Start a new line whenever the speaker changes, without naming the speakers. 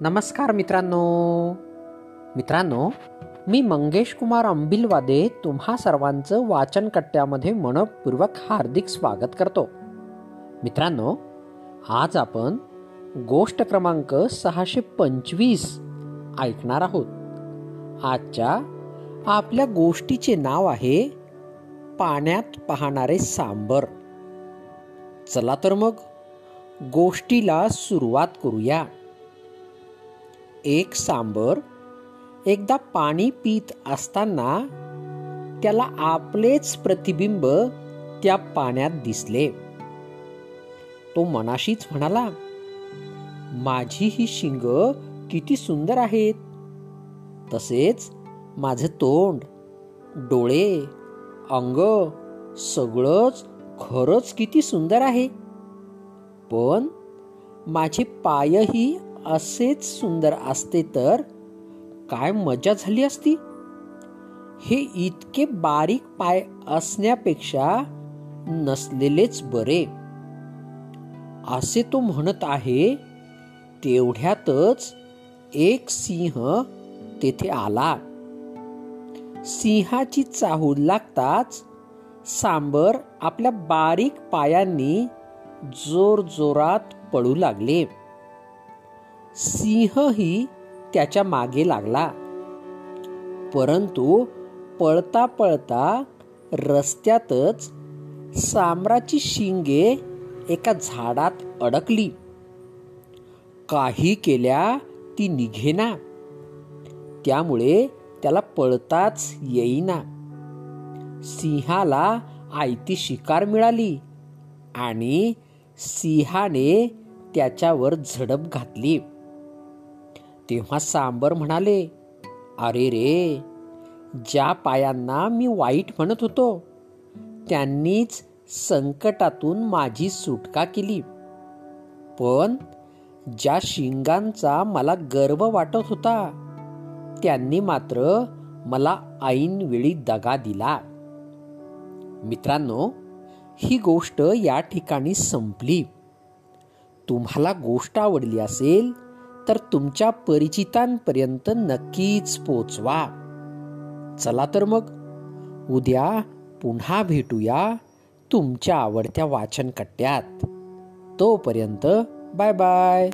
नमस्कार मित्रांनो. मित्रांनो मी मंगेश कुमार अंबिलवादे तुम्हा सर्वांचं वाचन कट्ट्यामध्ये मनपूर्वक हार्दिक स्वागत करतो. मित्रांनो आज आपण गोष्ट क्रमांक सहाशे पंचवीस ऐकणार आहोत. आजच्या आपल्या गोष्टीचे नाव आहे पाण्यात पाहणारे सांबर. चला तर मग गोष्टीला सुरुवात करूया. एक सांबर एकदा पाणी पित असताना त्याला आपलेच प्रतिबिंब त्या पाण्यात दिसले. तो मनाशीच म्हणाला माझी ही शिंग किती सुंदर आहेत. तसेच माझे तोंड डोळे अंग सगळंच खरंच किती सुंदर आहे. पण माझे पायही असेच सुंदर असते तर काय मजा झाली असती? हे इतके बारीक पाय असण्यापेक्षा नसलेलेच बरे. असे तो म्हणत आहे तेवढ्यातच एक सिंह तेथे आला. सिंहाची चाहूल लागताच सांबर आपल्या बारीक पायांनी जोर जोरात लागले. सिंहही त्याच्यामागे लागला. परंतु पळता पळता रस्त्यातच सामराची शिंगे एका झाडात अडकली. काही केल्या ती निघेना. त्यामुळे त्याला पळताच येईना. सिंहाला आयती शिकार मिळाली आणि सिंहाने त्याच्यावर झडप घातली. तेव्हा सांबर म्हणाले अरे रे ज्या पायांना मी वाईट म्हणत होतो त्यांनीच संकटातून माझी सुटका केली. पण ज्या शिंगांचा मला गर्व वाटत होता त्यांनी मात्र मला ऐन वेळी दगा दिला. मित्रांनो ही गोष्ट या ठिकाणी संपली. तुम्हाला गोष्ट आवडली असेल तर तुमच्या परिचितांपर्यंत नक्कीच पोचवा. चला तर मग. उद्या पुन्हा भेटूया तुमच्या आवडत्या वाचन कट्ट्यात तोपर्यंत बाय बाय.